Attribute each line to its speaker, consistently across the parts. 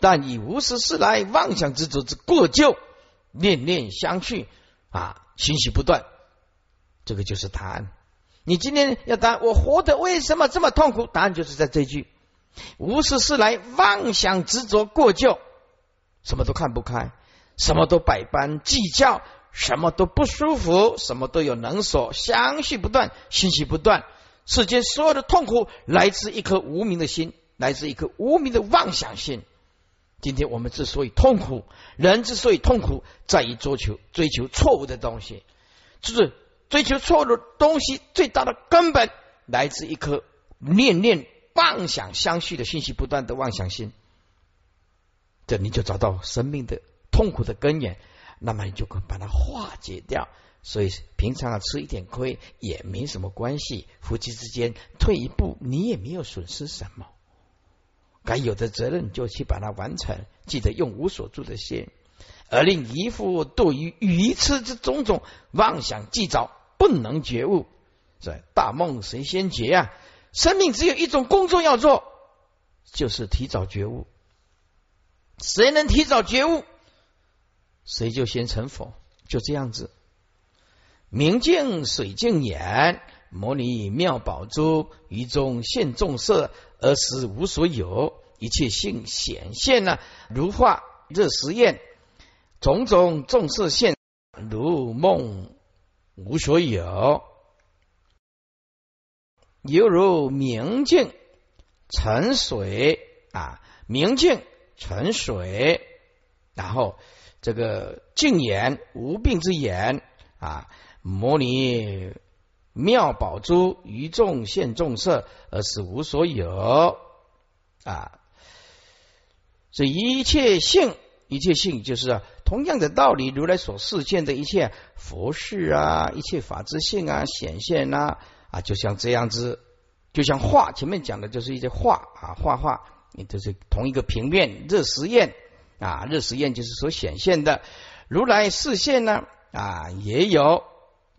Speaker 1: 但以无实事来妄想执着之过旧，念念相续啊，心息不断。这个就是答案。你今天要答我活得为什么这么痛苦？答案就是在这句：无实事来妄想执着过旧，什么都看不开，什么都百般计较，什么都不舒服，什么都有能所，相续不断，心息不断。世间所有的痛苦来自一颗无名的心，来自一颗无名的妄想心。今天我们之所以痛苦，人之所以痛苦，在于追求追求错误的东西，就是追求错误的东西最大的根本来自一颗念念妄想相续的信息不断的妄想心，这你就找到生命的痛苦的根源，那么你就可把它化解掉。所以平常啊吃一点亏也没什么关系，夫妻之间退一步，你也没有损失什么。该有的责任就去把它完成，记得用无所住的心，而令一夫对于愚痴之种种妄想计着，不能觉悟。在大梦谁先觉啊？生命只有一种工作要做，就是提早觉悟。谁能提早觉悟，谁就先成佛。就这样子，明镜水镜眼，摩尼妙宝珠，于中现众色。而实无所有，一切性显现呢？如化热实验，种种众色现，如梦无所有，犹如明镜沉水啊，明镜沉水，然后这个净眼无病之眼啊，摩尼。妙宝珠于众现众色，而是无所有啊！这一切性，一切性就是同样的道理。如来所示现的一切佛事啊，一切法之性啊，显现呐啊，就像这样子，就像画。前面讲的就是一些画啊，画画，你都是同一个平面。热实验啊，热实验就是所显现的。如来示现呢啊，也有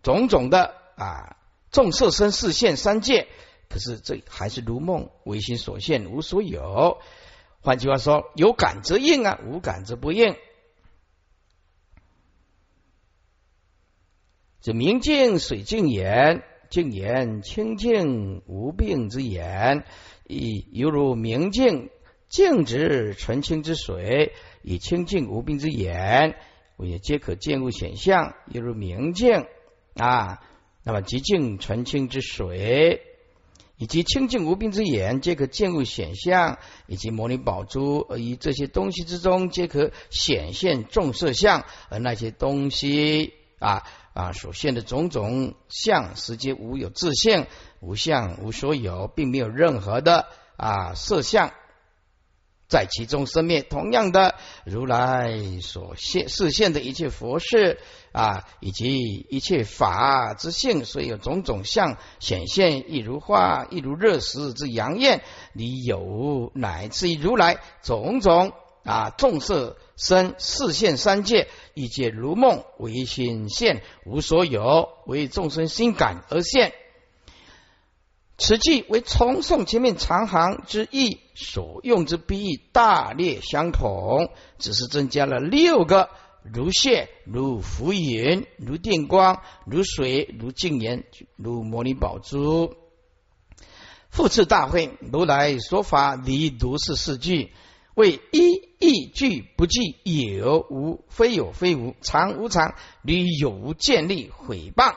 Speaker 1: 种种的啊。众色身四现三界，可是这还是如梦，唯心所现，无所有。换句话说，有感则应啊，无感则不应。这明镜水净眼，净眼清净无病之眼，亦犹如明镜净直纯清之水，以清净无病之眼，我也皆可见物显象，犹如明镜啊。那么极净纯清之水，以及清净无病之眼，皆可见入显相；以及摩尼宝珠，而于这些东西之中，皆可显现众色相。而那些东西啊啊所现的种种相，实际无有自性，无相无所有，并没有任何的啊色相。在其中生灭，同样的，如来所现示现的一切佛事啊，以及一切法之性，所以有种种相显现，亦如花，亦如热食之阳焰，你有乃至于如来种种啊众色身示现三界，一界如梦，唯心现，无所有，为众生心感而现。此句为重诵前面长行之意，所用之比喻大略相同，只是增加了六个如线、如浮云、如电光、如水、如净言、如摩尼宝珠。复次大会，如来说法离如是四句，为一一句不计有无，非有非无，常无常，离有无建立毁谤。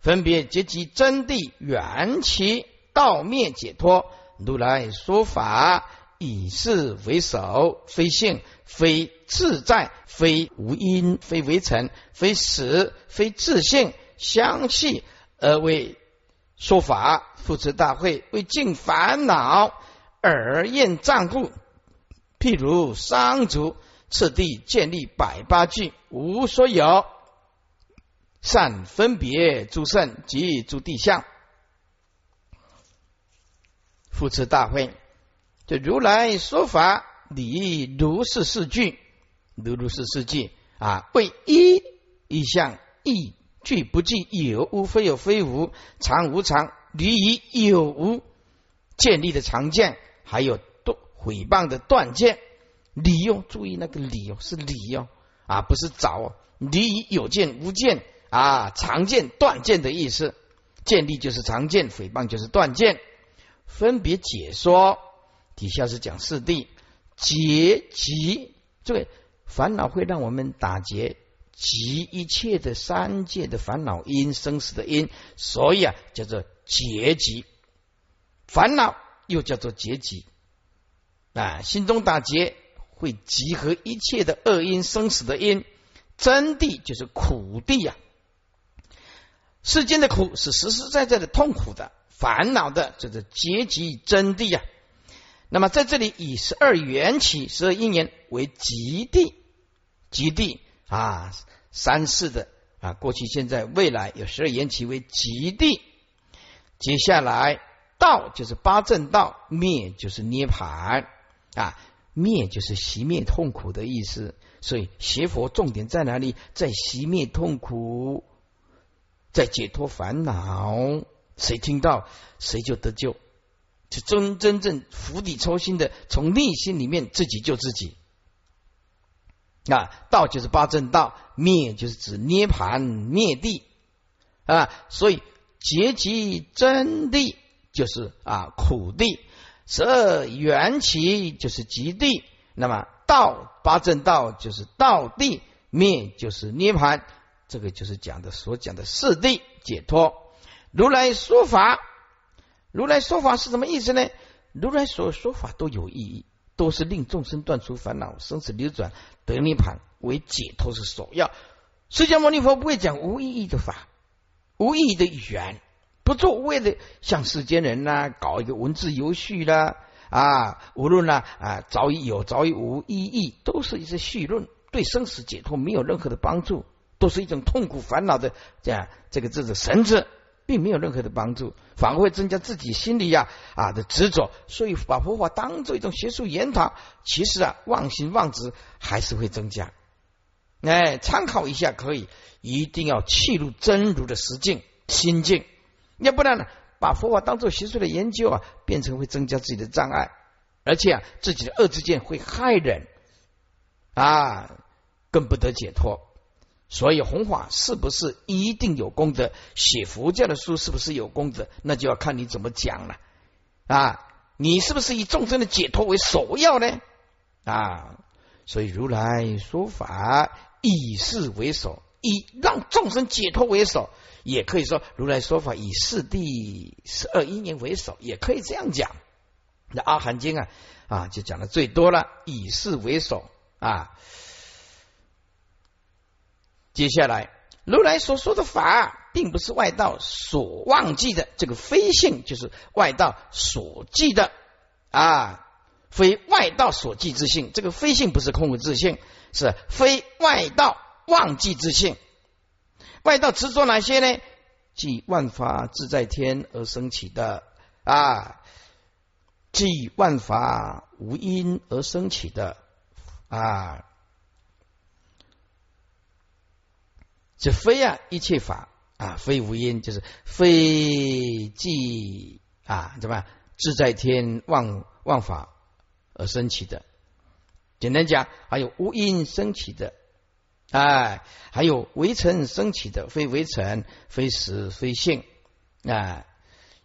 Speaker 1: 分别结集真谛缘起道灭解脱，如来说法以是为首，非性，非自在，非无因，非为尘，非实，非自性，相续而为说法。复持大会为尽烦恼而厌障故，譬如商族次第建立百八句，无所有。善分别诸圣及诸地相，复持大会，这如来说法理如是四句，如如是四句。啊，为一。一相一句不计有无非有非无。常无常离于有无。建立的常见，还有断毁谤的断见，理哦，注意那个理哦，是理哦。啊，不是找哦。理有见无见。啊，常见断见的意思。见立就是常见，诽谤就是断见。分别解说，底下是讲四谛结集，这个烦恼会让我们打结集一切的三界的烦恼因生死的因，所以啊叫做结集。烦恼又叫做结集啊，心中打结会集合一切的恶因生死的因，真谛就是苦谛呀。世间的苦是实实在在的痛苦的。烦恼的这个结集真谛呀，那么在这里以十二缘起、十二因缘为极地，极地啊，三世的啊，过去、现在、未来有十二缘起为极地。接下来道就是八正道，灭就是涅盘啊，灭就是熄灭痛苦的意思。所以学佛重点在哪里？在熄灭痛苦，在解脱烦恼。谁听到谁就得救，是真真正釜底抽薪的，从内心里面自己救自己。啊，道就是八正道，灭就是指涅盘灭地。啊，所以结集真谛就是啊苦地，十二缘起就是极地，那么道八正道就是道地，灭就是涅盘，这个就是讲的所讲的四谛解脱。如来说法，如来说法是什么意思呢？如来所说法都有意义，都是令众生断除烦恼、生死流转、得涅盘为解脱是首要。释迦牟尼佛不会讲无意义的法、无意义的语言，不做无谓的像世间人呐，搞一个文字游序啦啊，无论呢啊早已有早已无意义，都是一些序论，对生死解脱没有任何的帮助，都是一种痛苦烦恼的这样这个这个绳子。并没有任何的帮助，反而会增加自己心里呀啊的执着，所以把佛法当做一种学术研讨，其实啊妄心妄执还是会增加。哎，参考一下可以，一定要契入真如的实境心境，要不然呢，把佛法当做学术的研究啊，变成会增加自己的障碍，而且啊自己的恶之见会害人啊，更不得解脱。所以弘法是不是一定有功德？写佛教的书是不是有功德？那就要看你怎么讲了啊！你是不是以众生的解脱为首要呢？啊！所以如来说法以事为首，以让众生解脱为首，也可以说如来说法以四谛十二因缘为首，也可以这样讲。那阿含经啊啊，就讲的最多了，以事为首啊。接下来，如来所说的法，并不是外道所忘记的。这个非性就是外道所记的啊，非外道所记之性。这个非性不是空无自性，是非外道忘记之性。外道执着哪些呢？即万法自在天而生起的啊，即万法无因而生起的啊。这非啊，一切法啊，非无因，就是非即啊，怎么自在天妄妄法而升起的？简单讲，还有无因升起的，哎，还有微尘升起的，非微尘，非实，非性啊，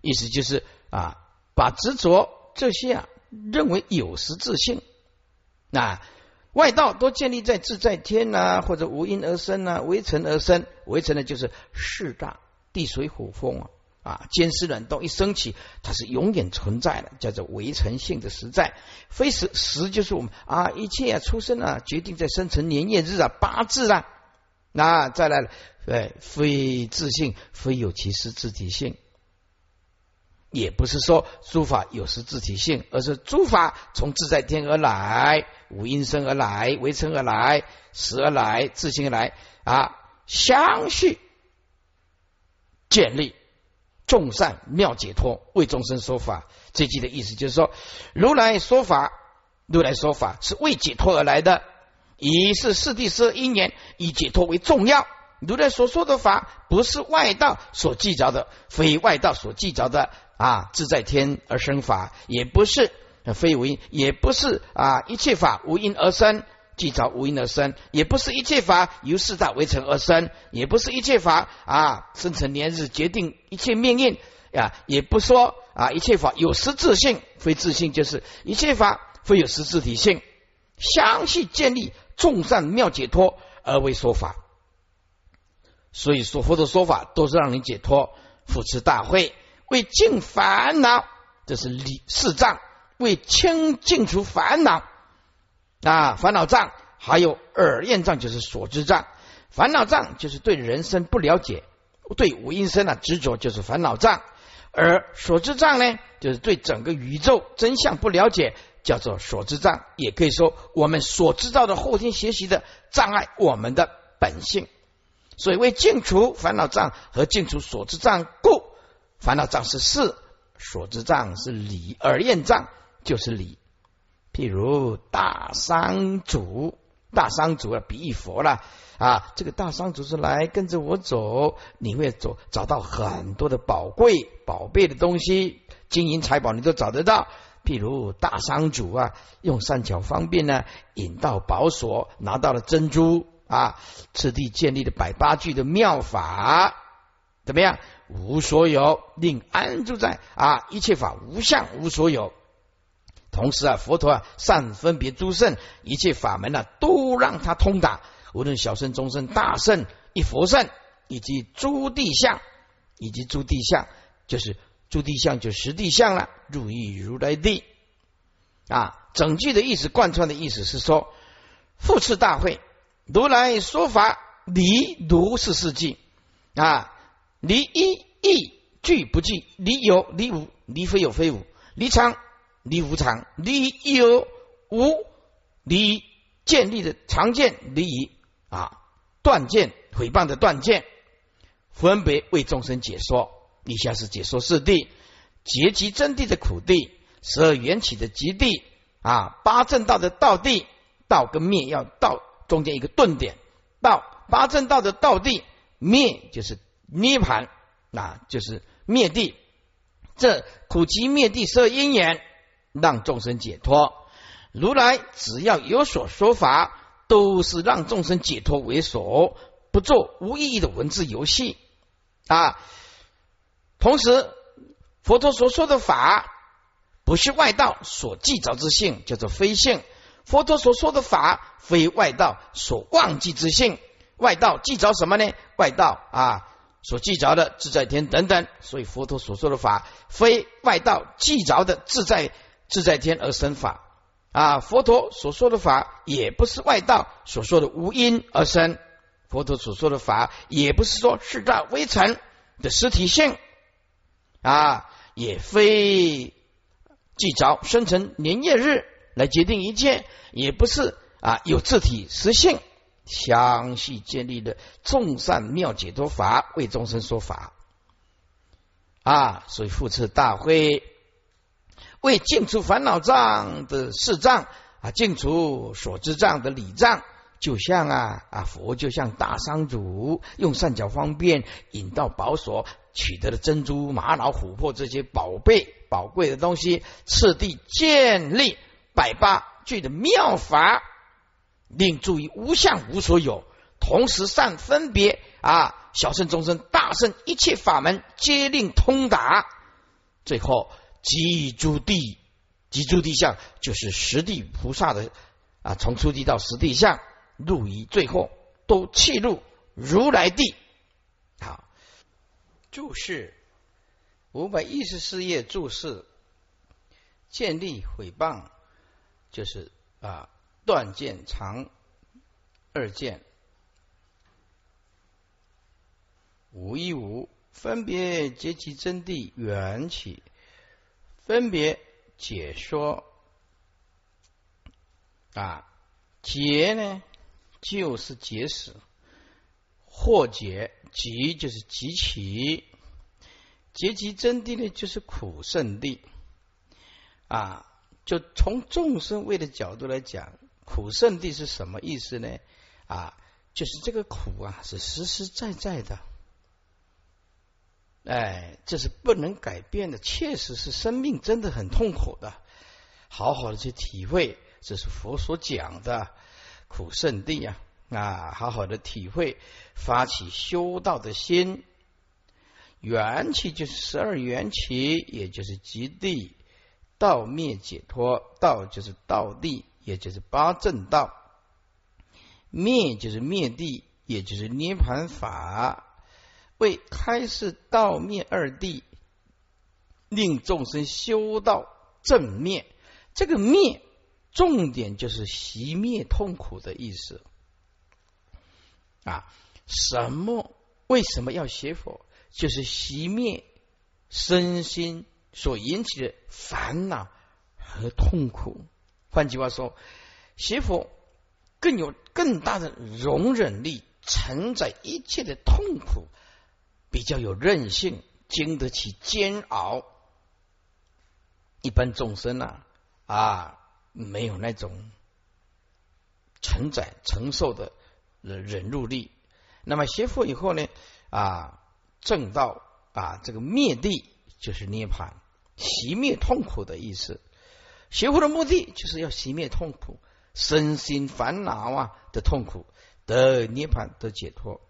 Speaker 1: 意思就是啊，把执着这些啊，认为有实自性啊。外道都建立在自在天呐，或者无因而生呐，微尘而生，微尘呢就是四大地水火风啊啊，坚湿冷冻一升起，它是永远存在的，叫做微尘性的实在。非实实就是我们啊，一切啊出生啊，决定在生辰年月日啊八字啊，那再来了，对，非自性，非有其实自体性。也不是说诸法有实自体性，而是诸法从自在天而来，无因生而来，为尘而来，实而来，自性而来啊，相续建立众善妙解脱，为众生说法。这句的意思就是说，如来说法，如来说法是为解脱而来的，以是四谛十二因缘，以解脱为重要。如来所说的法，不是外道所记着的，非外道所记着的。啊，自在天而生法，也不是非无因，也不是啊一切法无因而生，记着无因而生，也不是一切法由四大为成而生，也不是一切法啊生成年日决定一切命运呀，也不说啊一切法有实质性，非自性就是一切法非有实质体性，详细建立众善妙解脱而为说法。所以说，佛的说法都是让你解脱。扶持大会为净烦恼，这是理四障；为清净除烦恼啊，烦恼障还有耳厌障，就是所知障。烦恼障就是对人生不了解，对无因生啊执着，就是烦恼障；而所知障呢，就是对整个宇宙真相不了解，叫做所知障。也可以说，我们所知道的后天学习的障碍，我们的本性。所以为净除烦恼障和净除所知障，故烦恼障是事，所知障是理，而厌障就是理。譬如大商主，大商主啊，比喻佛了啊。这个大商主是来跟着我走，你会走找到很多的宝贵宝贝的东西，金银财宝你都找得到。譬如大商主啊，用善巧方便呢，引到宝所，拿到了珍珠。啊，此地建立的百八句的妙法怎么样？无所有，令安住在啊一切法无相无所有。同时啊，佛陀啊善分别诸圣，一切法门呢都让他通达。无论小圣、中圣、大圣、一佛圣，以及诸地相，以及诸地相，就是诸地相就十地相了。入意如来地啊，整句的意思贯穿的意思是说，复次大会。如来说法，离如是世界啊，离一亦具不具，离有离无，离非有非无，离常离无常，离有无，离建立的常见，离以啊断见毁谤的断见，分别为众生解说。以下是解说四谛：结集真谛的苦谛，十二缘起的极谛。啊，八正道的道谛，道跟灭要道。中间一个顿点，到八正道的道地灭就是涅盘，那就是灭地。这苦集灭地设因缘，让众生解脱。如来只要有所说法，都是让众生解脱为所，不做无意义的文字游戏啊。同时，佛陀所说的法，不是外道所记着之性，叫做非性。佛陀所说的法，非外道所忘记之性。外道记着什么呢？外道啊，所记着的自在天等等。所以佛陀所说的法，非外道记着的自在自在天而生法啊。佛陀所说的法，也不是外道所说的无因而生。佛陀所说的法，也不是说四大微尘的实体性啊，也非记着生成年月日。来决定一切，也不是啊有自体实性，详细建立的众善妙解脱法，为众生说法啊。所以复次大会，为净除烦恼障的事障啊，净除所知障的理障，就像啊啊佛就像大商主用善巧方便引到宝所，取得了珍珠、玛瑙、琥珀这些宝贝宝贵的东西，次第建立。百八句的妙法，令注意无相无所有，同时善分别啊，小圣中生大圣一切法门皆令通达。最后集诸地，集诸地相就是十地菩萨的啊，从初地到十地相入于最后都契入如来地。好，注释五百一十四页注释，建立毁谤。就是啊，断见长二见无一无，分别结其真谛缘起，分别解说啊，结呢就是结死，或解集就是集起，结集真谛呢就是苦圣谛啊。就从众生位的角度来讲，苦圣地是什么意思呢？啊，就是这个苦啊，是实实在在的，哎，这是不能改变的，确实是生命真的很痛苦的，好好的去体会，这是佛所讲的苦圣地啊啊，好好的体会，发起修道的心。缘起就是十二缘起，也就是极地道灭解脱道，就是道地，也就是八正道。灭就是灭地，也就是涅盘法。为开示道灭二地，令众生修道正灭。这个灭重点就是熄灭痛苦的意思啊！什么？为什么要学佛？就是熄灭身心所引起的烦恼和痛苦。换句话说，学佛更有更大的容忍力，承载一切的痛苦，比较有韧性，经得起煎熬。一般众生啊啊，没有那种承载承受的忍忍入力。那么学佛以后呢啊。正道啊，这个灭地就是涅槃，熄灭痛苦的意思。学佛的目的就是要熄灭痛苦，身心烦恼啊的痛苦得涅槃得解脱。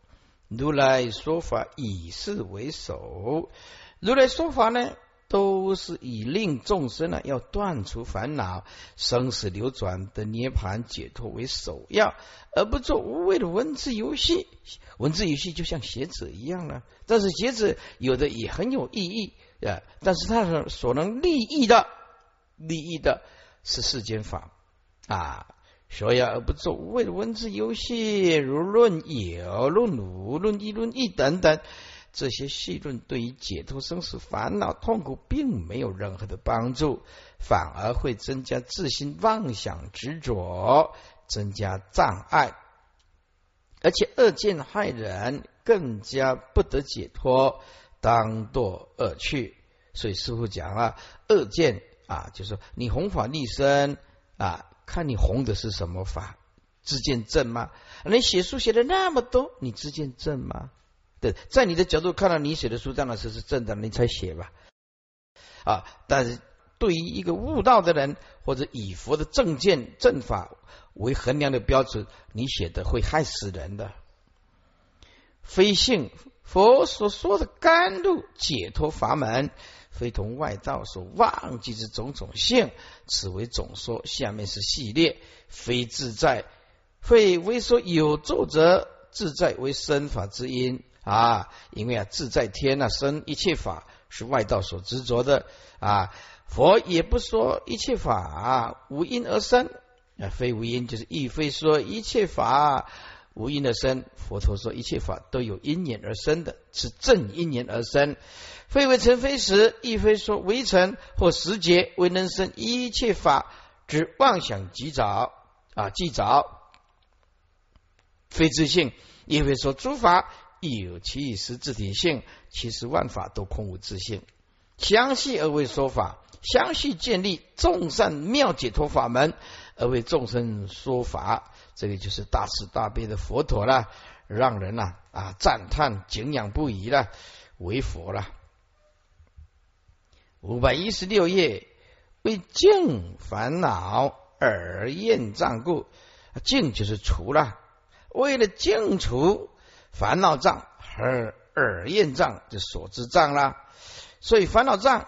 Speaker 1: 如来说法以是为首，如来说法呢，都是以令众生呢要断除烦恼、生死流转的涅槃解脱为首要，而不做无谓的文字游戏。文字游戏就像写纸一样了，但是写纸有的也很有意义啊，但是他所能利益的，利益的是世间法啊，所以而不做无谓的文字游戏，如论有、论无、论一、论一等等这些细论，对于解脱生死烦恼痛苦，并没有任何的帮助，反而会增加自心妄想执着，增加障碍。而且恶见害人，更加不得解脱，当堕恶趣。所以师傅讲了，恶见啊，就是你弘法立身啊，看你弘的是什么法，自见正吗？你写书写的那么多，你自见正吗？对，在你的角度看到你写的书，当然是是正的，你才写吧。啊，但是对于一个悟道的人，或者以佛的正见正法。为衡量的标准，你写的会害死人的。非信佛所说的甘露解脱法门，非同外道所忘记之种种性，此为总说。下面是系列，非自在，非为说有作者自在为生法之因啊，因为啊自在天啊生一切法是外道所执着的啊，佛也不说一切法无因而生。啊，非无因，就是亦非说一切法无因的生。佛陀说一切法都有因缘而生的，是正因缘而生。非为成非时，亦非说为成或时节为能生一切法之妄想极早啊，极早。非自性，亦非说诸法亦有其实自体性，其实万法都空无自性。详细而为说法，详细建立众善妙解脱法门。而为众生说法，这个就是大慈大悲的佛陀了，让人呐啊赞叹敬仰不已了，为佛了。五百一十六页，为净烦恼而厌障故，净就是除了，为了净除烦恼障而耳厌障就所知障啦。所以烦恼障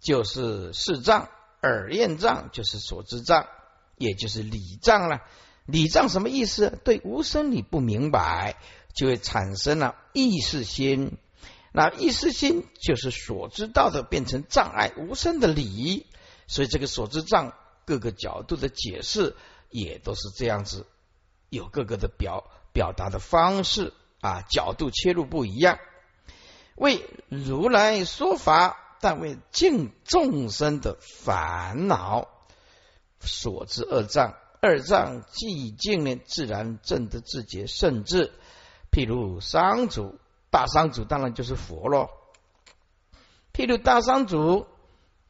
Speaker 1: 就是视障，耳厌障就是所知障。也就是理障了，理障什么意思？对无生理不明白，就会产生了意识心。那意识心就是所知道的变成障碍，无生的理。所以这个所知障各个角度的解释也都是这样子，有各个的表表达的方式啊，角度切入不一样。为如来说法，但为尽众生的烦恼。所知二障，二障寂静呢，自然正得自觉甚至，譬如商主，大商主当然就是佛咯。譬如大商主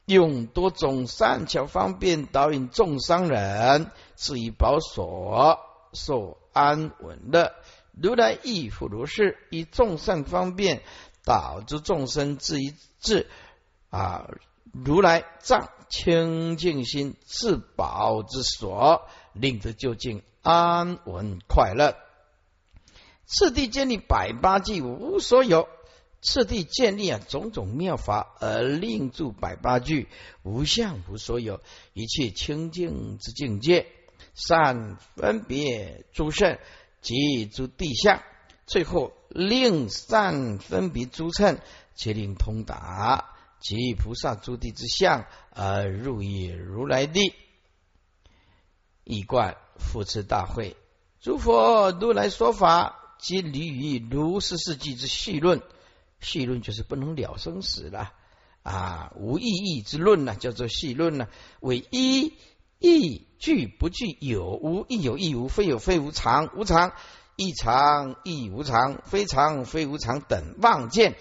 Speaker 1: 用多种善巧方便导引众商人，至于保所，受安稳乐。如来亦复如是，以众善方便导致众生至于至啊如来藏清净心自宝之所，令得究竟安稳快乐。次第建立百八句无所有，次第建立啊种种妙法而令住百八句无相无所有，一切清净之境界，善分别诸圣及诸地相，最后令善分别诸乘，皆令通达其菩萨诸地之相而入于如来地，一贯复持大会，诸佛如来说法。皆离于如是世纪之细论，细论就是不能了生死了啊，无意义之论呢，叫做细论呢。为一义具不具有无亦有亦无非有非无常无常亦常亦无常非常非无常等妄见，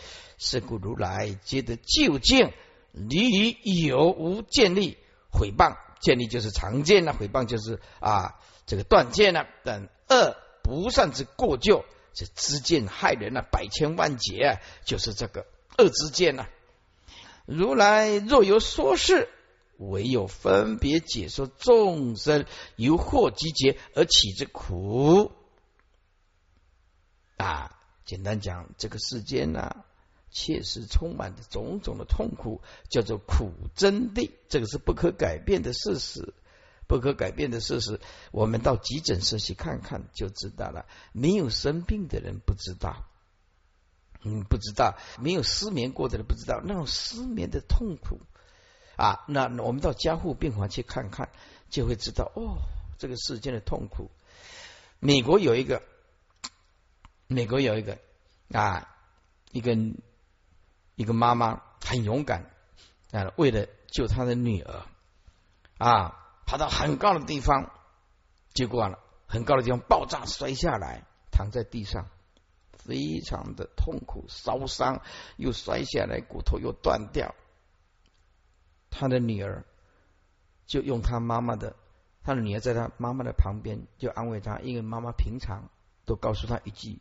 Speaker 1: 是故如来皆得究竟离于有无建立毁谤建立就是常见了，毁谤就是啊这个断见了等恶不善之过旧。这知见害人啊，百千万劫啊，就是这个恶知见呐。如来若有说是，唯有分别解说众生由祸集结而起之苦啊。简单讲，这个世间呢，确实充满着种种的痛苦，叫做苦真谛，这个是不可改变的事实。不可改变的事实，我们到急诊室去看看就知道了。没有生病的人不知道，嗯，不知道；没有失眠过的人不知道那种失眠的痛苦啊。那我们到加护病房去看看，就会知道哦，这个世间的痛苦。美国有一个，美国有一个啊，一个一个妈妈很勇敢啊，为了救她的女儿啊。爬到很高的地方，结果了很高的地方爆炸摔下来，躺在地上，非常的痛苦，烧伤又摔下来，骨头又断掉。他的女儿就用他妈妈的，他的女儿在他妈妈的旁边就安慰他，因为妈妈平常都告诉他一句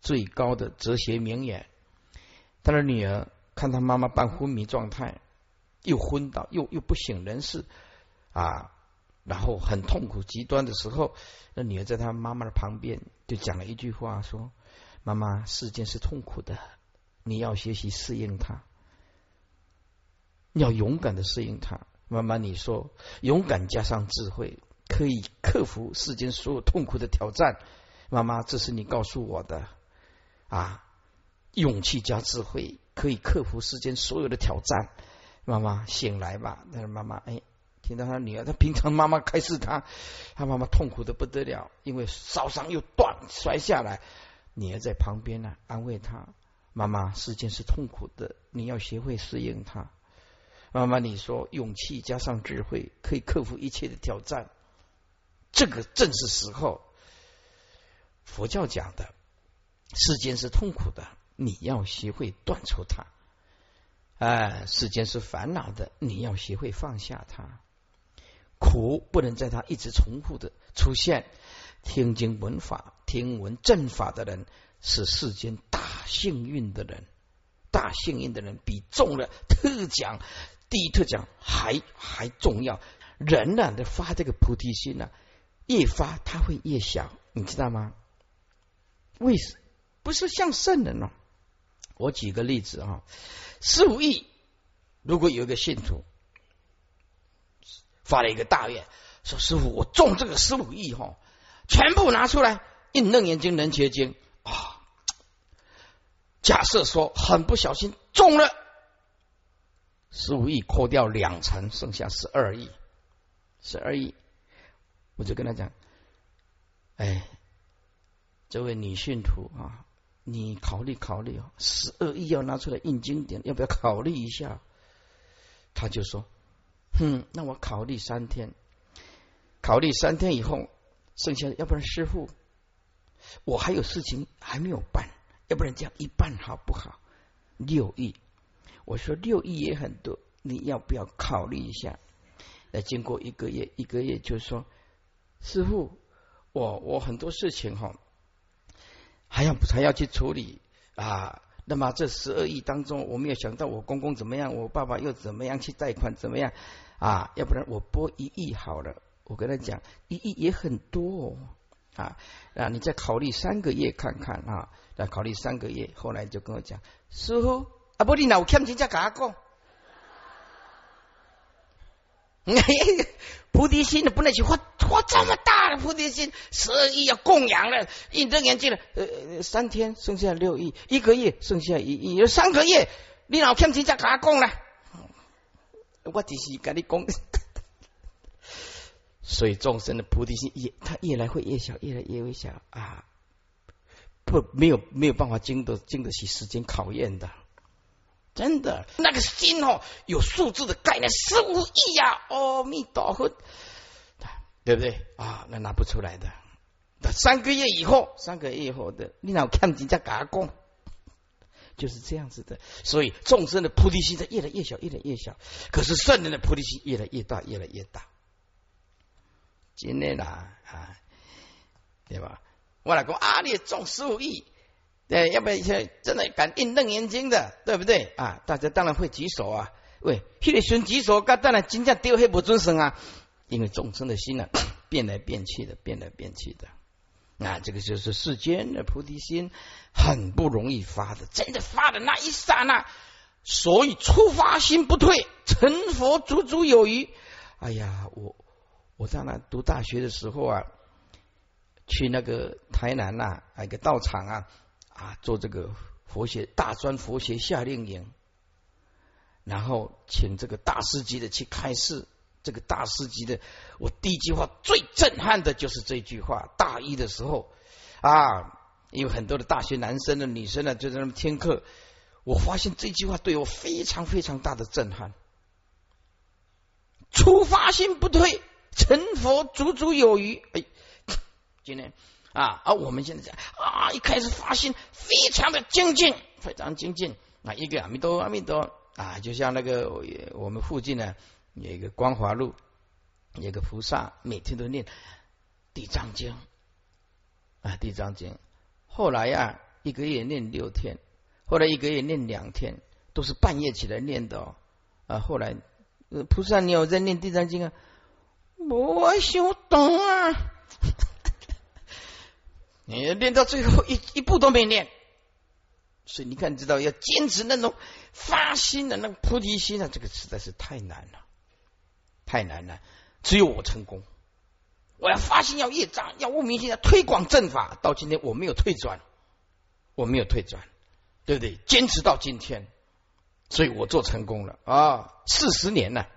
Speaker 1: 最高的哲学名言。他的女儿看他妈妈半昏迷状态，又昏倒，又又不省人事。啊，然后很痛苦、极端的时候，那女儿在他妈妈的旁边就讲了一句话：说，妈妈，世间是痛苦的，你要学习适应它，要勇敢的适应它。妈妈，你说，勇敢加上智慧，可以克服世间所有痛苦的挑战。妈妈，这是你告诉我的啊，勇气加智慧可以克服世间所有的挑战。妈妈，醒来吧！但是妈妈，哎。听到他女儿，他平常妈妈开示他，他妈妈痛苦的不得了，因为烧伤又断摔下来，女儿在旁边呢，安慰他：“妈妈，世间是痛苦的，你要学会适应它。”妈妈，你说勇气加上智慧可以克服一切的挑战，这个正是时候。佛教讲的，世间是痛苦的，你要学会断除它。哎，世间是烦恼的，你要学会放下它。苦不能在他一直重复的出现。听经闻法、听闻正法的人是世间大幸运的人，大幸运的人比中了特奖、第一特奖还还重要。人呢，的发这个菩提心呢，越发他会越小，你知道吗？为什不是像圣人呢？我举个例子啊，十五亿，如果有一个信徒。发了一个大愿，说：“师傅，我中这个十五亿哈，全部拿出来印楞严经、能结经啊。假设说很不小心中了十五亿，扣掉两成，剩下十二亿，十二亿，我就跟他讲：，哎，这位女信徒啊，你考虑考虑哦，十二亿要拿出来印经典，要不要考虑一下？”他就说。哼，那我考虑三天，考虑三天以后，剩下的要不然师傅，我还有事情还没有办，要不然这样一半好不好？六亿，我说六亿也很多，你要不要考虑一下？那经过一个月，一个月就说，师傅，我我很多事情哈，还要还要去处理啊。那么这十二亿当中，我没有想到我公公怎么样，我爸爸又怎么样去贷款怎么样啊？要不然我拨一亿好了。我跟他讲，一亿也很多哦啊啊！你再考虑三个月看看啊，再考虑三个月。后来就跟我讲，师傅啊，不你老欠钱再跟他讲。菩提心的不能去花花这么大的菩提心，十二亿要供养了，印证眼镜了。呃，三天剩下六亿，一个月剩下一亿，有三个月，你老欠钱再跟他供了。我只是跟你讲。所以众生的菩提心也，它越来会越小，越来越微小啊！不，没有没有办法经得经得起时间考验的，真的，那个心哦，有数字的概念，十五亿呀！阿弥陀佛，对不对啊？那拿不出来的。那三个月以后，三个月以后的，你老看人家嘎讲，就是这样子的。所以众生的菩提心在越来越小，越来越小，可是圣人的菩提心越来越大，越来越大。今天啦啊，对吧？我来讲啊，你中十五亿，对，要不然现在真的敢印楞严经的，对不对啊？大家当然会举手啊。喂，迄个孙举手，当然真正丢黑不准生啊。因为众生的心呢，变来变去的，变来变去的。那这个就是世间的菩提心，很不容易发的，真的发的那一刹那，所以出发心不退，成佛足足有余。哎呀，我。我在那读大学的时候啊，去那个台南呐，一个道场啊啊，做这个佛学大专佛学夏令营，然后请这个大师级的去开示。这个大师级的，我第一句话最震撼的就是这句话。大一的时候啊，有很多的大学男生的女生呢就在那听课，我发现这句话对我非常非常大的震撼。出发心不退。成佛足足有余。哎，今天啊啊，我们现在啊，一开始发心非常的精进，非常精进啊。一个阿弥陀阿弥陀啊，就像那个我们附近呢有一个光华路，有一个菩萨，每天都念地藏经啊，地藏经。后来呀，一个月念六天，后来一个月念两天，都是半夜起来念的啊。后来菩萨，你有在念地藏经啊？我想懂啊！你练到最后一一步都没练，所以你看，知道要坚持那种发心的那个菩提心啊，这个实在是太难了，太难了。只有我成功，我要发心，要业障，要悟明心，要推广正法。到今天我没有退转，我没有退转，对不对？坚持到今天，所以我做成功了啊！四十年了，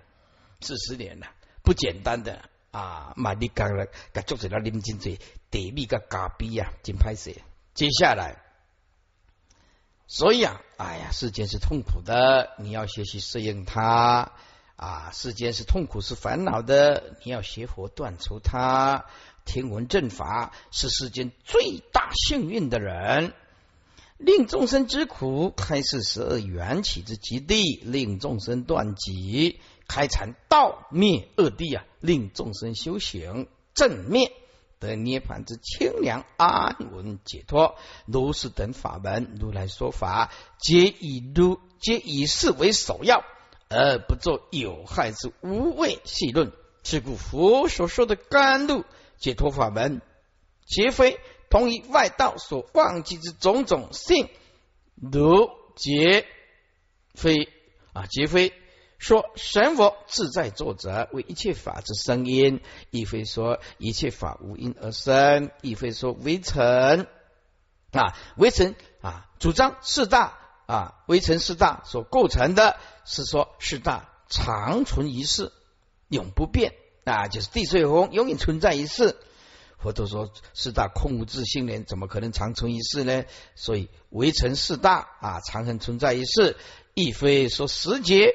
Speaker 1: 四十年了。不简单的啊！马你讲了，该做起来认真做，地米个咖比啊，真拍摄。接下来，所以啊，哎呀，世间是痛苦的，你要学习适应它啊。世间是痛苦，是烦恼的，你要学佛断除它。听闻正法是世间最大幸运的人，令众生之苦，开示十二缘起之极地，令众生断己。开禅道灭恶地啊，令众生修行正灭得涅盘之清凉安稳解脱。如是等法门，如来说法，皆以如皆以是为首要，而不做有害之无谓细论。是故佛所说的甘露解脱法门，皆非同于外道所忘记之种种性，如皆非啊，皆非。说神佛自在作者为一切法之生因，亦非说一切法无因而生，亦非说微尘啊，微尘啊，主张四大啊，微尘四大所构成的是说四大长存一世，永不变啊，就是地水火永远存在一世。佛陀说四大空无自性呢，怎么可能长存一世呢？所以微尘四大啊，长恒存在一世，亦非说时节。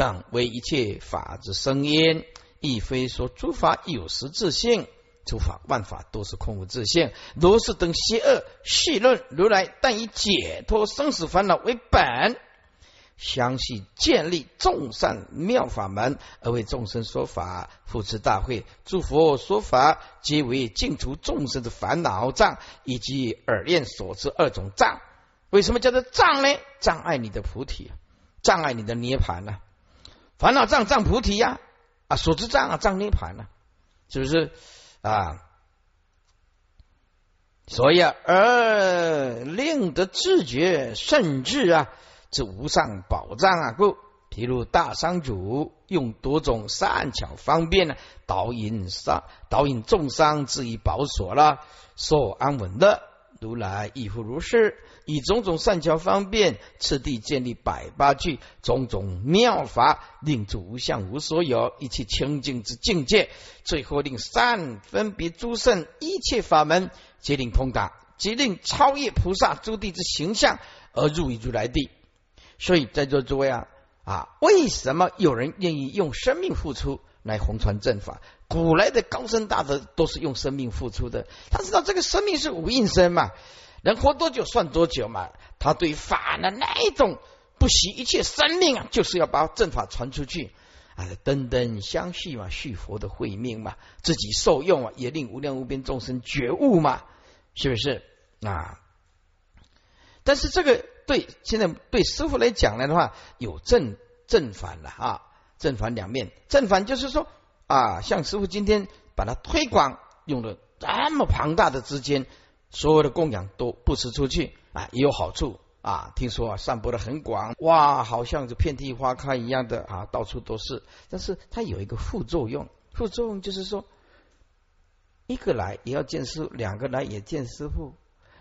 Speaker 1: 但为一切法之生焉，亦非说诸法有实自性，诸法万法都是空无自性。如是等邪恶细论，如来但以解脱生死烦恼为本，详细建立众善妙法门，而为众生说法，扶持大会，诸佛说法，皆为净除众生的烦恼障，以及耳念所知二种障。为什么叫做障呢？障碍你的菩提，障碍你的涅盘呢？烦恼障障菩提呀，啊，所知障啊障涅盘呢？是不是啊？所以啊，而令得自觉甚至啊，这无上宝藏啊，故譬如大商主用多种善巧方便呢，导引商导引众商至于宝所了，所安稳的。如来亦复如是，以种种善巧方便，次第建立百八句种种妙法，令诸无相无所有，一切清净之境界。最后令善分别诸圣一切法门，皆令通达，即令超越菩萨诸地之形象，而入于如来地。所以在座诸位啊啊，为什么有人愿意用生命付出来弘传正法？古来的高僧大德都是用生命付出的，他知道这个生命是无应生嘛，能活多久算多久嘛。他对法的那一种不惜一切生命啊，就是要把正法传出去啊，等等相续嘛，续佛的慧命嘛，自己受用啊，也令无量无边众生觉悟嘛，是不是啊？但是这个对现在对师傅来讲来的话，有正正反了啊，正反两面，正反就是说。啊，像师傅今天把它推广，用了这么庞大的资金，所有的供养都布施出去啊，也有好处啊。听说啊，散播的很广，哇，好像就遍地花开一样的啊，到处都是。但是它有一个副作用，副作用就是说，一个来也要见师，两个来也见师傅，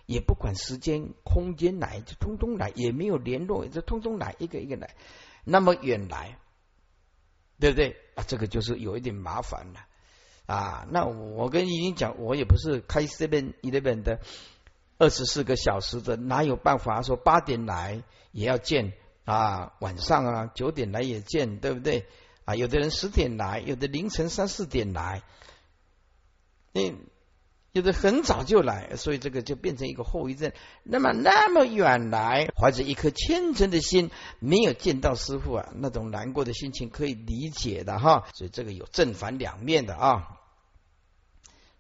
Speaker 1: 也不管时间空间来，就通通来，也没有联络，就通通来，一个一个来，那么远来。对不对啊？这个就是有一点麻烦了啊。那我跟已经讲，我也不是开 seven eleven 的二十四个小时的，哪有办法说八点来也要见啊？晚上啊九点来也见，对不对啊？有的人十点来，有的凌晨三四点来，嗯。有的很早就来，所以这个就变成一个后遗症。那么那么远来，怀着一颗虔诚的心，没有见到师傅啊，那种难过的心情可以理解的哈。所以这个有正反两面的啊。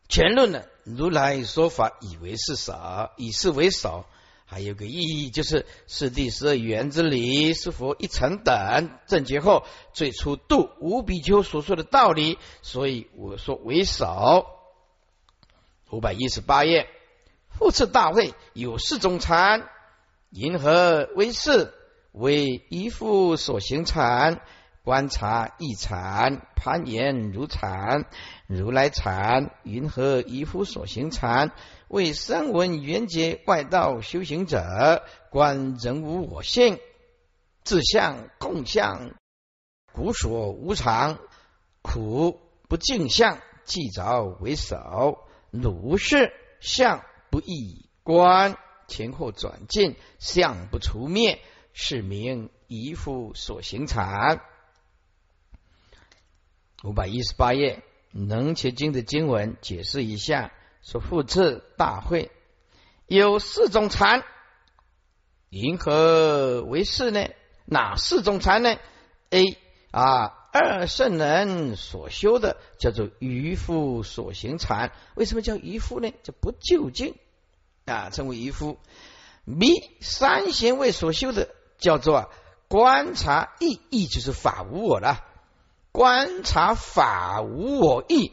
Speaker 1: 全论呢，如来说法以为是首，以是为首，还有个意义就是是第十二缘之理，是佛一成等正觉后最初度无比丘所说的道理，所以我说为首。五百一十八页，复次大会有四种禅，银河为四，为一夫所行禅，观察一禅，攀岩如禅，如来禅，云何一夫所行禅？为声闻缘觉外道修行者，观人无我性，自相共相，古所无常，苦不净相，即着为首。如是相不异观，前后转进，相不除灭，是名一夫所行禅。五百一十八页，能切经的经文解释一下：说复次大会有四种禅，银河为四呢？哪四种禅呢？A 啊。二圣人所修的叫做渔夫所行禅，为什么叫渔夫呢？叫不究竟啊，称为渔夫。B 三贤位所修的叫做观察意义，就是法无我了。观察法无我意，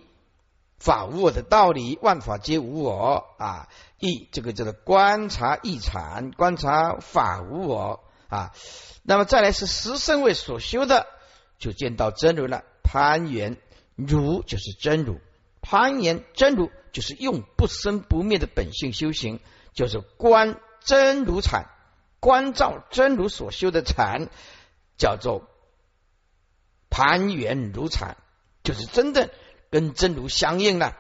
Speaker 1: 法无我的道理，万法皆无我啊。意这个叫做观察意禅，观察法无我啊。那么再来是十圣位所修的。就见到真如了，攀缘如就是真如，攀缘真如就是用不生不灭的本性修行，就是观真如禅，观照真如所修的禅，叫做攀缘如禅，就是真正跟真如相应了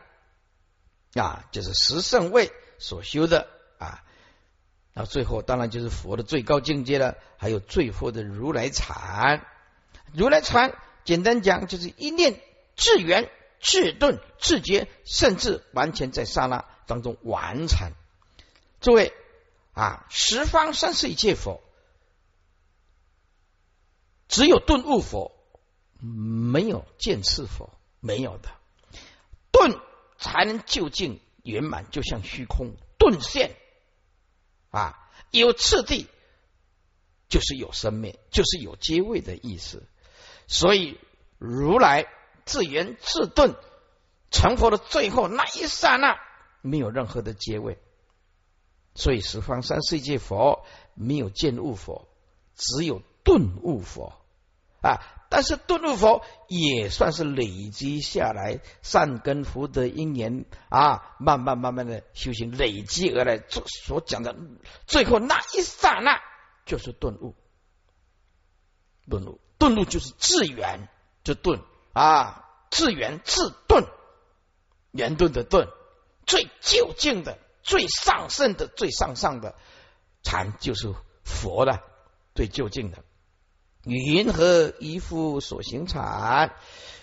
Speaker 1: 啊，就是十圣位所修的啊，那最后当然就是佛的最高境界了，还有最后的如来禅。如来禅，简单讲就是一念至圆、至顿、至觉，甚至完全在刹那当中完成。诸位啊，十方三世一切佛，只有顿悟佛，没有见次佛，没有的。顿才能究竟圆满，就像虚空顿现啊。有次第就是有生命，就是有阶位的意思。所以如来自圆自顿成佛的最后那一刹那，没有任何的结尾。所以十方三世界佛没有见悟佛，只有顿悟佛啊。但是顿悟佛也算是累积下来善根福德因缘啊，慢慢慢慢的修行累积而来，所所讲的最后那一刹那就是顿悟。顿悟，顿悟就是自圆，就顿啊，自圆自顿，圆顿的顿，最究竟的、最上圣的、最上上的禅就是佛的最究竟的。云何一夫所行禅？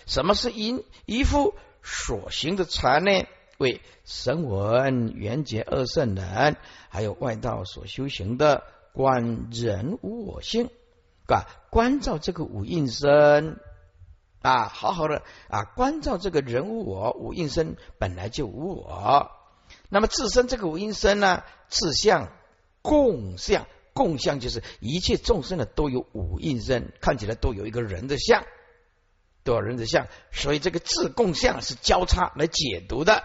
Speaker 1: 什么是因一夫所行的禅呢？为神闻缘觉二圣人，还有外道所修行的观人无我性，啊，关照这个五应身啊，好好的啊，关照这个人无我，五应身本来就无我。那么自身这个五应身呢，自相共相。共相就是一切众生的都有五应身，看起来都有一个人的相，都有人的相，所以这个自共相是交叉来解读的。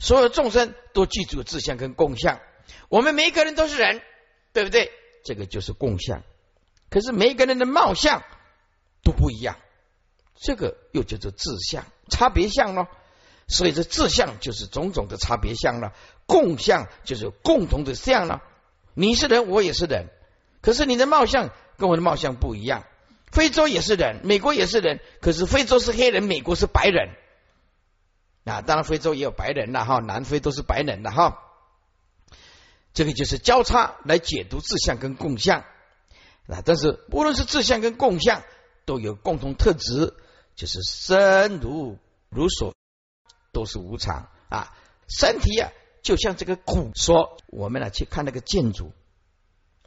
Speaker 1: 所有众生都记住自相跟共相，我们每一个人都是人，对不对？这个就是共相。可是每一个人的貌相都不一样，这个又叫做志相，差别相咯。所以这志相就是种种的差别相了，共相就是共同的相了。你是人，我也是人，可是你的貌相跟我的貌相不一样。非洲也是人，美国也是人，可是非洲是黑人，美国是白人。啊，当然非洲也有白人了哈，南非都是白人的哈。这个就是交叉来解读志向跟共相啊。但是无论是自相跟共相，都有共同特质，就是身如如所，都是无常啊。身体啊。就像这个骨说，我们呢去看那个建筑，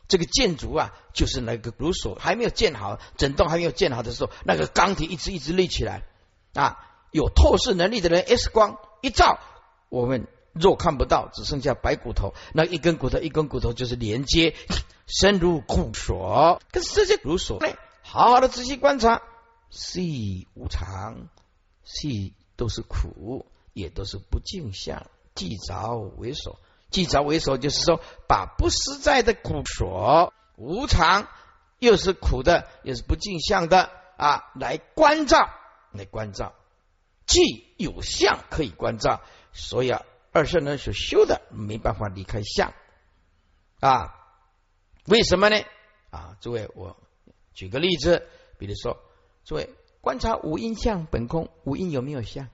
Speaker 1: 这个建筑啊，就是那个如所还没有建好，整栋还没有建好的时候，那个钢铁一直一直立起来啊。有透视能力的人，X 光一照，我们肉看不到，只剩下白骨头，那一根骨头一根骨头就是连接，深入骨所。可是这些如所，好好的仔细观察，细无常，细都是苦，也都是不净相。即着为所，即着为所，就是说把不实在的苦所、无常，又是苦的，又是不尽相的啊，来关照，来关照。既有相可以关照，所以啊，二圣人所修的没办法离开相啊。为什么呢？啊，诸位，我举个例子，比如说，诸位观察无因相本空，无因有没有相？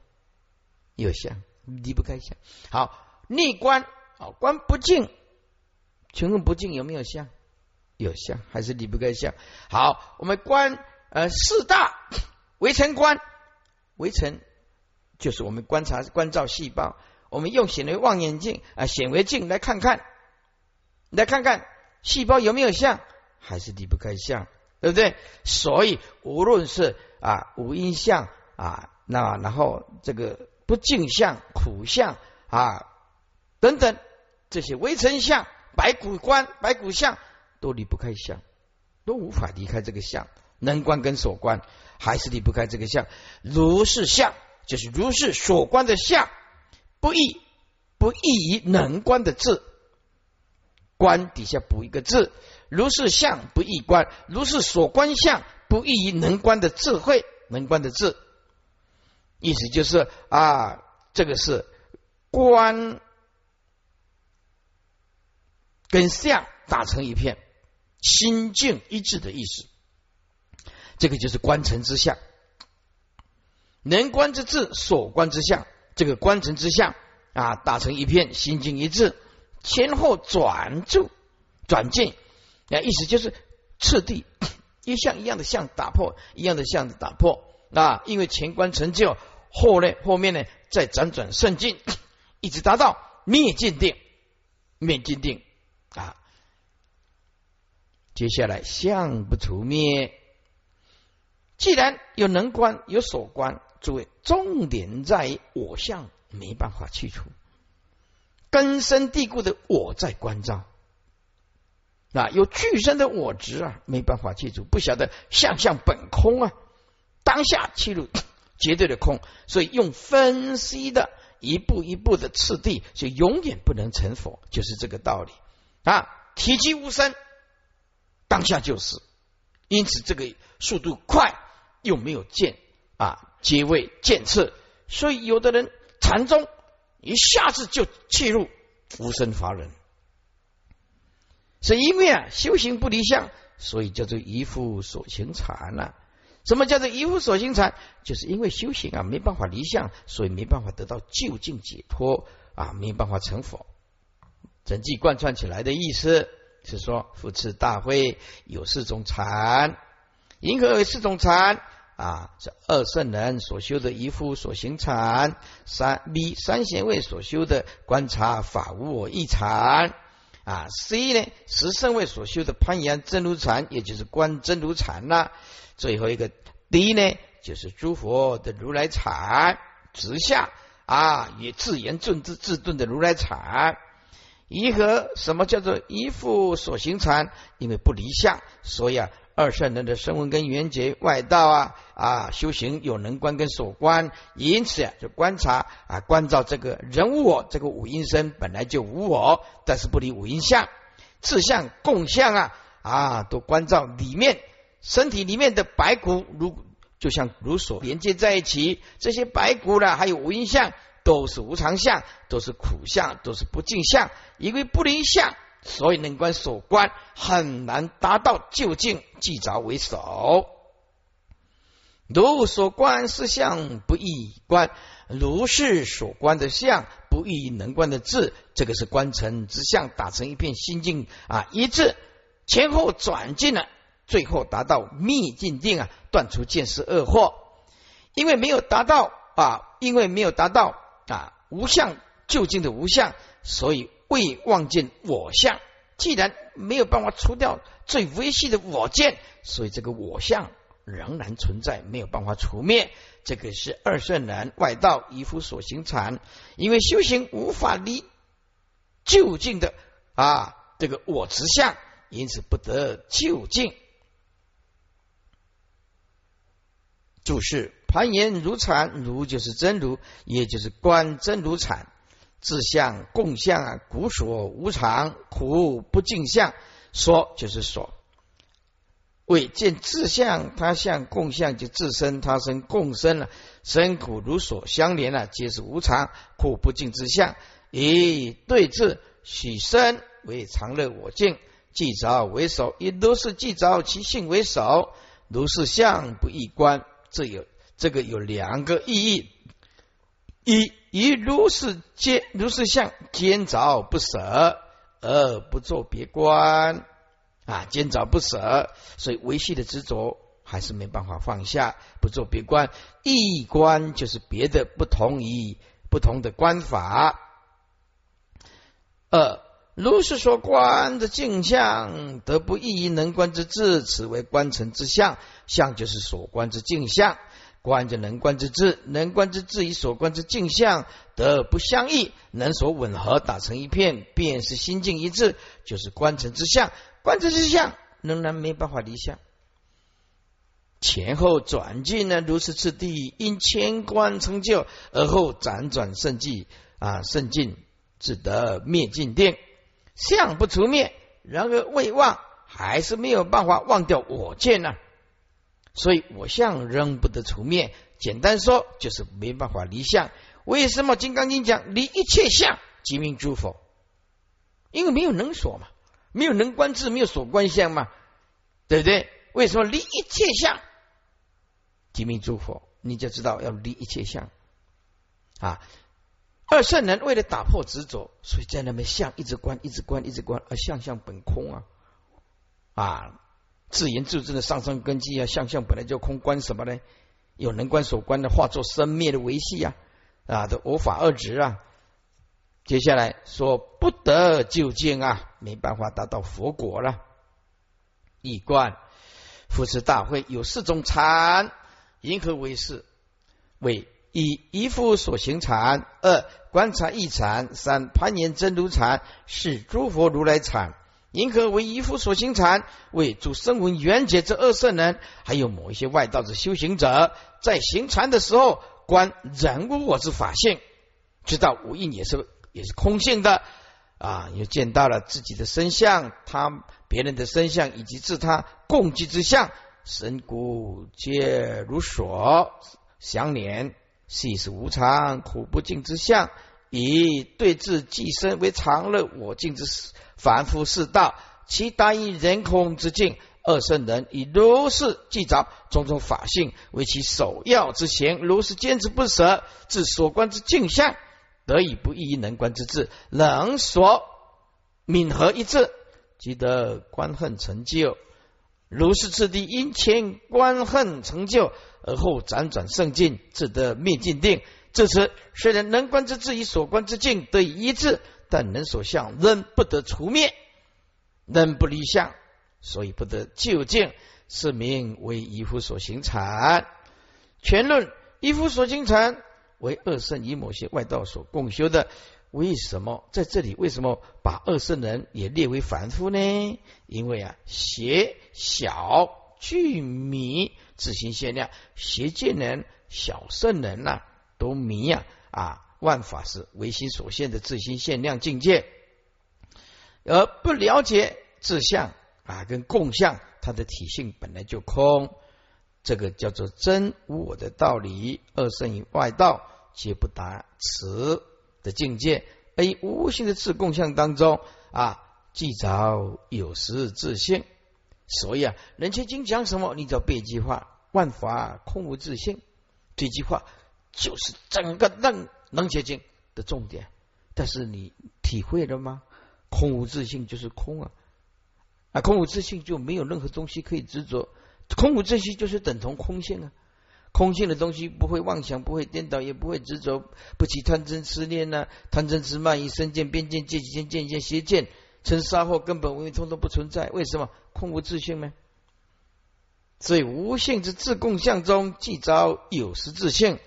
Speaker 1: 有相。离不开相，好逆观，啊观不净，请问不净有没有相？有相，还是离不开相？好，我们观呃四大 围城观，围城就是我们观察观照细胞，我们用显微望远镜啊显微镜来看看，来看看细胞有没有相，还是离不开相，对不对？所以无论是啊无因相啊，那然后这个。不净相、苦相啊等等这些微尘相、白骨观、白骨相都离不开相，都无法离开这个相。能观跟所观还是离不开这个相。如是相就是如是所观的相，不异不异于能观的字。观底下补一个字，如是相不异观，如是所观相不异于能观的智慧，能观的智。意思就是啊，这个是观跟相打成一片，心境一致的意思。这个就是观尘之相，能观之智，所观之相，这个观尘之相啊，打成一片，心境一致，前后转注转进，啊，意思就是次第一项一样的相打破，一样的相打破啊，因为前观成就。后呢？后面呢？再辗转甚进，一直达到灭尽定，灭尽定啊！接下来相不除灭。既然有能观，有所观，诸位，重点在于我相没办法去除，根深蒂固的我在关照。啊，有具身的我执啊，没办法记住，不晓得相相本空啊，当下切入 绝对的空，所以用分析的一步一步的次第，就永远不能成佛，就是这个道理啊。体积无声，当下就是，因此这个速度快又没有见啊，皆为见次，所以有的人禅宗一下子就切入无生法忍。是因为啊，修行不离相，所以叫做一夫所行禅呐。什么叫做一夫所行禅？就是因为修行啊，没办法离相，所以没办法得到究竟解脱啊，没办法成佛。整句贯穿起来的意思是说，复次大会有四种禅，银河有四种禅啊，是二圣人所修的一夫所行禅，三 B 三贤位所修的观察法无我一禅。啊，C 呢？十圣位所修的攀岩真如禅，也就是观真如禅啦。最后一个 D 呢，就是诸佛的如来禅，直下啊，也自言顿自自顿的如来禅。一和什么叫做一复所行禅？因为不离相，所以啊。二圣人的声闻跟缘觉外道啊啊，修行有能观跟所观，因此啊，就观察啊，观照这个人无我，这个五阴身本来就无我，但是不离五阴相，自相共相啊啊，都观照里面身体里面的白骨，如就像如所连接在一起，这些白骨呢，还有五阴相，都是无常相，都是苦相，都是不净相，因为不离相。所以能观所观很难达到究竟，即着为首。如所观是相不易观，如是所观的相不易能观的智，这个是观成之相，打成一片心境啊一致，前后转进了，最后达到密境定啊，断除见识恶惑。因为没有达到啊，因为没有达到啊无相究竟的无相，所以。未望见我相，既然没有办法除掉最微细的我见，所以这个我相仍然存在，没有办法除灭。这个是二圣人外道一夫所行禅，因为修行无法离究竟的啊这个我执相，因此不得究竟。注释：攀岩如禅，如就是真如，也就是观真如禅。自相共相啊，古所无常，苦不净相。说就是说，为见自相他相共相，就自身他生共生了，生苦如所相连了，皆是无常苦不净之相。以对治许生为常乐我净，既着为首，以如是既着其性为首，如是相不易观。这有这个有两个意义。一以如是见如是相坚着不舍而不作别观啊，坚着不舍，所以维系的执着还是没办法放下，不做别观。一观就是别的不同于不同的观法。二如是所观的镜像，得不异于能观之智，此为观成之相。相就是所观之镜像。观者能观之智，能观之智与所观之镜相得而不相异，能所吻合，打成一片，便是心境一致，就是观成之相。观成之相仍然没办法离相，前后转进呢，如是次第，因千观成就，而后辗转甚进啊，甚进只得灭尽定，相不除灭，然而未忘，还是没有办法忘掉我见呢。所以我相仍不得除灭，简单说就是没办法离相。为什么《金刚经》讲离一切相即名诸佛？因为没有能所嘛，没有能观智，没有所观相嘛，对不对？为什么离一切相即名诸佛？你就知道要离一切相啊！二圣人为了打破执着，所以在那边相一直观，一直观，一直观，而相相本空啊啊！自言自证的上升根基啊，相相本来就空，观什么呢？有能观所观的化作生灭的维系啊啊都无法二执啊。接下来说不得究竟啊，没办法达到佛果了。一观复持大会有四种禅，因何为是？为一一夫所行禅，二观察一禅，三攀岩真如禅，四诸佛如来禅。宁可为一夫所行禅，为诸声闻缘解之二圣人，还有某一些外道之修行者，在行禅的时候，观人无我之法性，知道无印也是也是空性的啊，又见到了自己的身相，他别人的身相，以及自他共济之相，神骨皆如所相连，系是无常苦不尽之相，以对治寄生为常乐我净之凡夫世道，其大于人空之境。二圣人以如是记着种种法性为其首要之行，如是坚持不舍，至所观之镜相，得以不异于能观之智，能所敏和一致，即得观恨成就。如是次第，因前观恨成就，而后辗转圣境，至得灭尽定。至此，虽然能观之智与所观之境得以一致。但能所相仍不得除灭，仍不离相，所以不得究竟，是名为一夫所行禅。全论一夫所行禅为二圣以某些外道所共修的。为什么在这里？为什么把二圣人也列为凡夫呢？因为啊，邪小具迷，自行限量；邪见人、小圣人呐，都迷呀啊。万法是唯心所现的自心限量境界，而不了解自相啊，跟共相，它的体性本来就空，这个叫做真无我的道理。二圣于外道皆不达此的境界，而无形的自共相当中啊，既着有时自性。所以啊，人间经讲什么？你只要背一句话：万法空无自性。这句话就是整个楞。能解禁的重点，但是你体会了吗？空无自性就是空啊，啊，空无自性就没有任何东西可以执着，空无自性就是等同空性啊。空性的东西不会妄想，不会颠倒，也不会执着，不起贪嗔痴念呢？贪嗔痴慢疑身见边见戒己见见见邪见，成杀后根本无通通不存在。为什么空无自性呢？所以无性之自共相中，即招有时自性。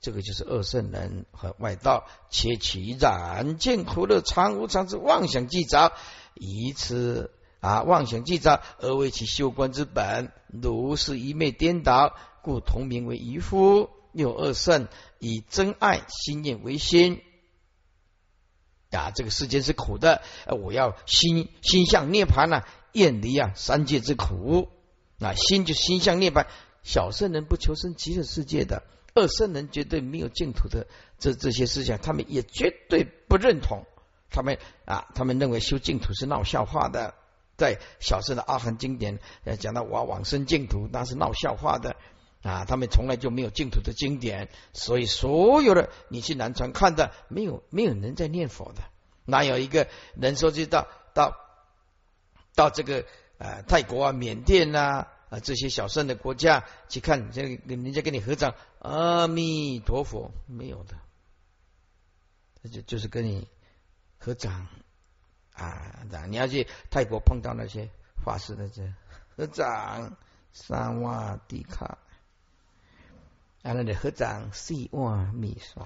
Speaker 1: 这个就是二圣人和外道，且其染见苦乐常无常之妄想记着，以此啊妄想记着而为其修观之本，如是一昧颠倒，故同名为愚夫。又二圣以真爱心念为心啊，这个世间是苦的，我要心心向涅槃呢，远离啊三界之苦啊，心就心向涅槃。小圣人不求生极乐世界的。二圣人绝对没有净土的这这些思想，他们也绝对不认同。他们啊，他们认为修净土是闹笑话的。在小圣的阿含经典讲到我往生净土，那是闹笑话的啊。他们从来就没有净土的经典，所以所有的你去南传看的，没有没有人在念佛的。哪有一个人说就到到到这个呃泰国啊、缅甸呐？啊，这些小圣的国家去看，这个人家跟你合掌，阿弥陀佛，没有的，那就就是跟你合掌啊。你要去泰国碰到那些法师，那些合掌，三瓦迪卡，啊，那里合掌四万米刷，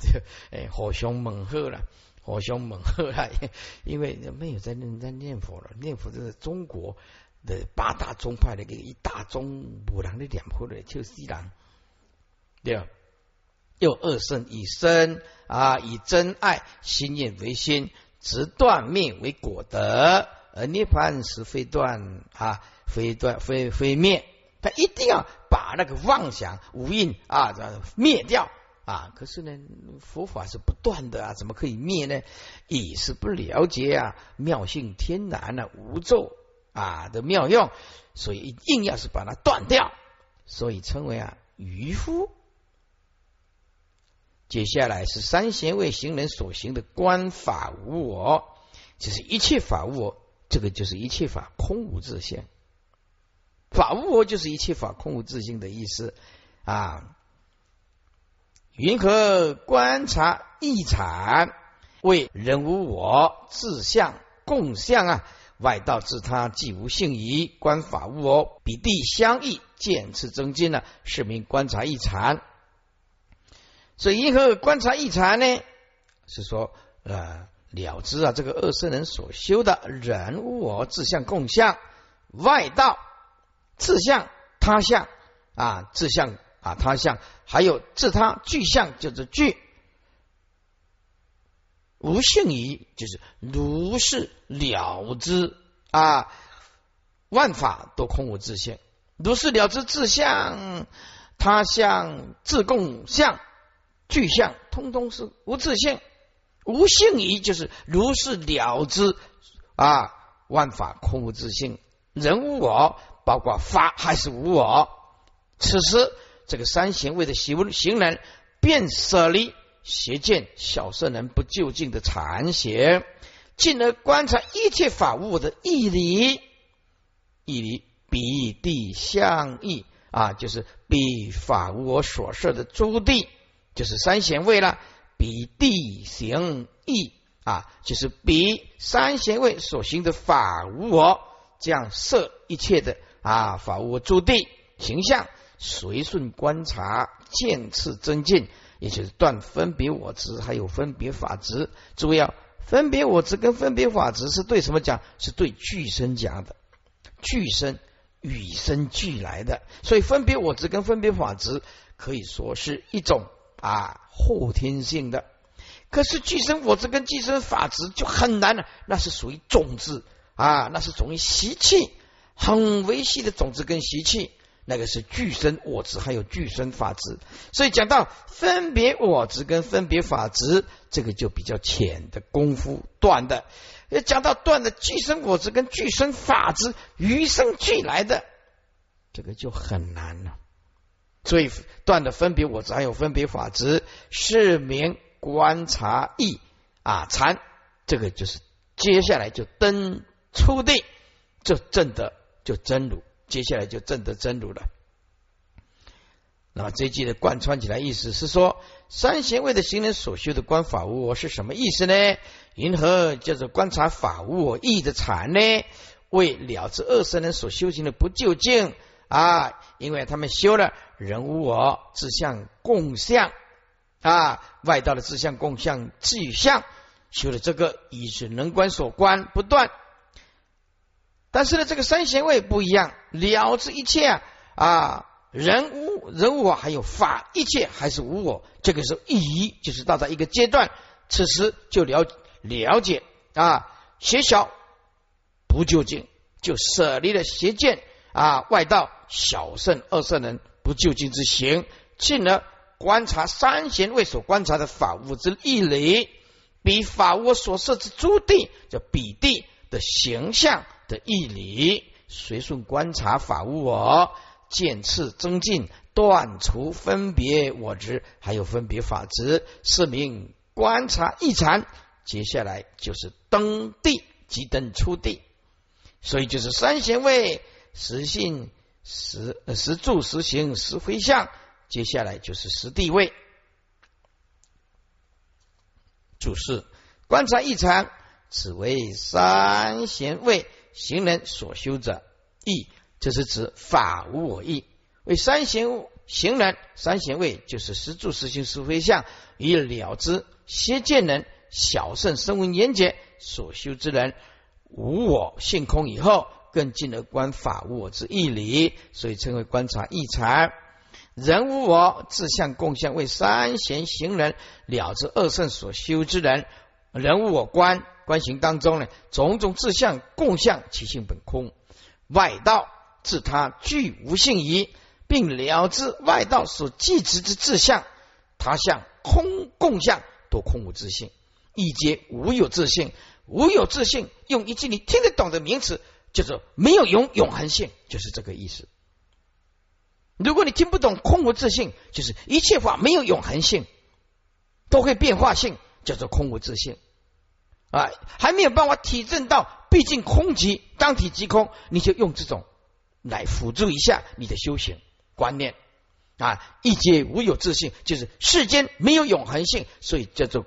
Speaker 1: 就哎，火熊猛喝了，火熊猛喝了，因为没有在认真念佛了，念佛就是中国。的八大宗派的一个一大宗五郎的两坡的就西郎，对吧？又二圣以身啊，以真爱心念为心，直断灭为果德，而涅槃时非断啊，非断非非灭，他一定要把那个妄想无印啊灭掉啊。可是呢，佛法是不断的啊，怎么可以灭呢？也是不了解啊，妙性天然的无咒。啊的妙用，所以硬要是把它断掉，所以称为啊渔夫。接下来是三贤位行人所行的观法无我，就是一切法无我，这个就是一切法空无自性。法无我就是一切法空无自性的意思啊。云何观察异产为人无我自相共相啊？外道自他既无性疑，观法无我，比地相异，见次增进了，是名观察异禅。所以，因何观察异禅呢？是说，呃，了知啊，这个二圣人所修的人物哦自相共相外道自相他相啊自相啊他相，还有自他具相就是具无性疑，就是如是了之啊，万法都空无自性，如是了之自相他相自共相具相，通通是无自性。无性疑就是如是了之啊，万法空无自性，人无我，包括法还是无我。此时这个三贤位的行行人便舍离邪见小圣人不究竟的残邪，进而观察一切法物的义理，义理比地相异啊，就是比法无我所设的诸地，就是三贤位了。比地行义啊，就是比三贤位所行的法无我，这样设一切的啊法无我诸地形象，随顺观察，渐次增进，也就是断分别我执，还有分别法执。注意啊，分别我执跟分别法执是对什么讲？是对具身讲的，具身与生俱来的，所以分别我执跟分别法执可以说是一种。啊，后天性的，可是寄生我执跟寄生法执就很难了，那是属于种子啊，那是属于习气，很微细的种子跟习气，那个是具生我执，还有具生法执。所以讲到分别我执跟分别法执，这个就比较浅的功夫断的。要讲到断的寄生我执跟具生法执与生俱来的，这个就很难了。所以断的分别我执还有分别法执，是名观察意啊禅，这个就是接下来就登初定，就证得就真如，接下来就证得真如了。那么这句的贯穿起来意思是说，三贤位的行人所修的观法无我是什么意思呢？云何叫做观察法无我意的禅呢？为了知二圣人所修行的不究竟。啊，因为他们修了人无我自相共相啊，外道的自相共相具相，修了这个以是能观所观不断。但是呢，这个三贤位不一样，了知一切啊啊，人无人我，还有法一切还是无我，这个是一就是到达一个阶段，此时就了了解啊，邪小不究竟，就舍离了邪见。啊，外道小圣二圣人不究竟之行，进而观察三贤位所观察的法物之义理，比法物所设之诸地叫比地的形象的义理，随顺观察法物我渐次增进，断除分别我执，还有分别法执，是名观察异禅。接下来就是登地即登出地，所以就是三贤位。实性、实实住、实行、实回向，接下来就是实地位。注释：观察异常，此为三贤位行人所修者义，这是指法无我义。为三贤行人，三贤位就是十住、十行、十非相，以了之。邪见人、小圣声闻缘觉所修之人，无我性空以后。更进而观法无我之义理，所以称为观察异禅。人无我，自相共相，为三贤行人了知二圣所修之人。人无我观观行当中呢，种种自相共相，其性本空。外道自他具无性矣，并了知外道所记执之自相他相空共相，都空无自性，亦皆无有自性。无有自性，用一句你听得懂的名词。叫做没有永永恒性，就是这个意思。如果你听不懂空无自性，就是一切法没有永恒性，都会变化性，叫做空无自性啊，还没有办法体证到，毕竟空即当体即空，你就用这种来辅助一下你的修行观念啊。一皆无有自性，就是世间没有永恒性，所以叫做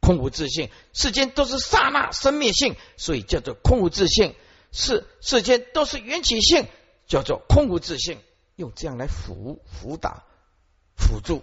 Speaker 1: 空无自性；世间都是刹那生灭性，所以叫做空无自性。是世间都是缘起性，叫做空无自性，用这样来辅辅导、辅助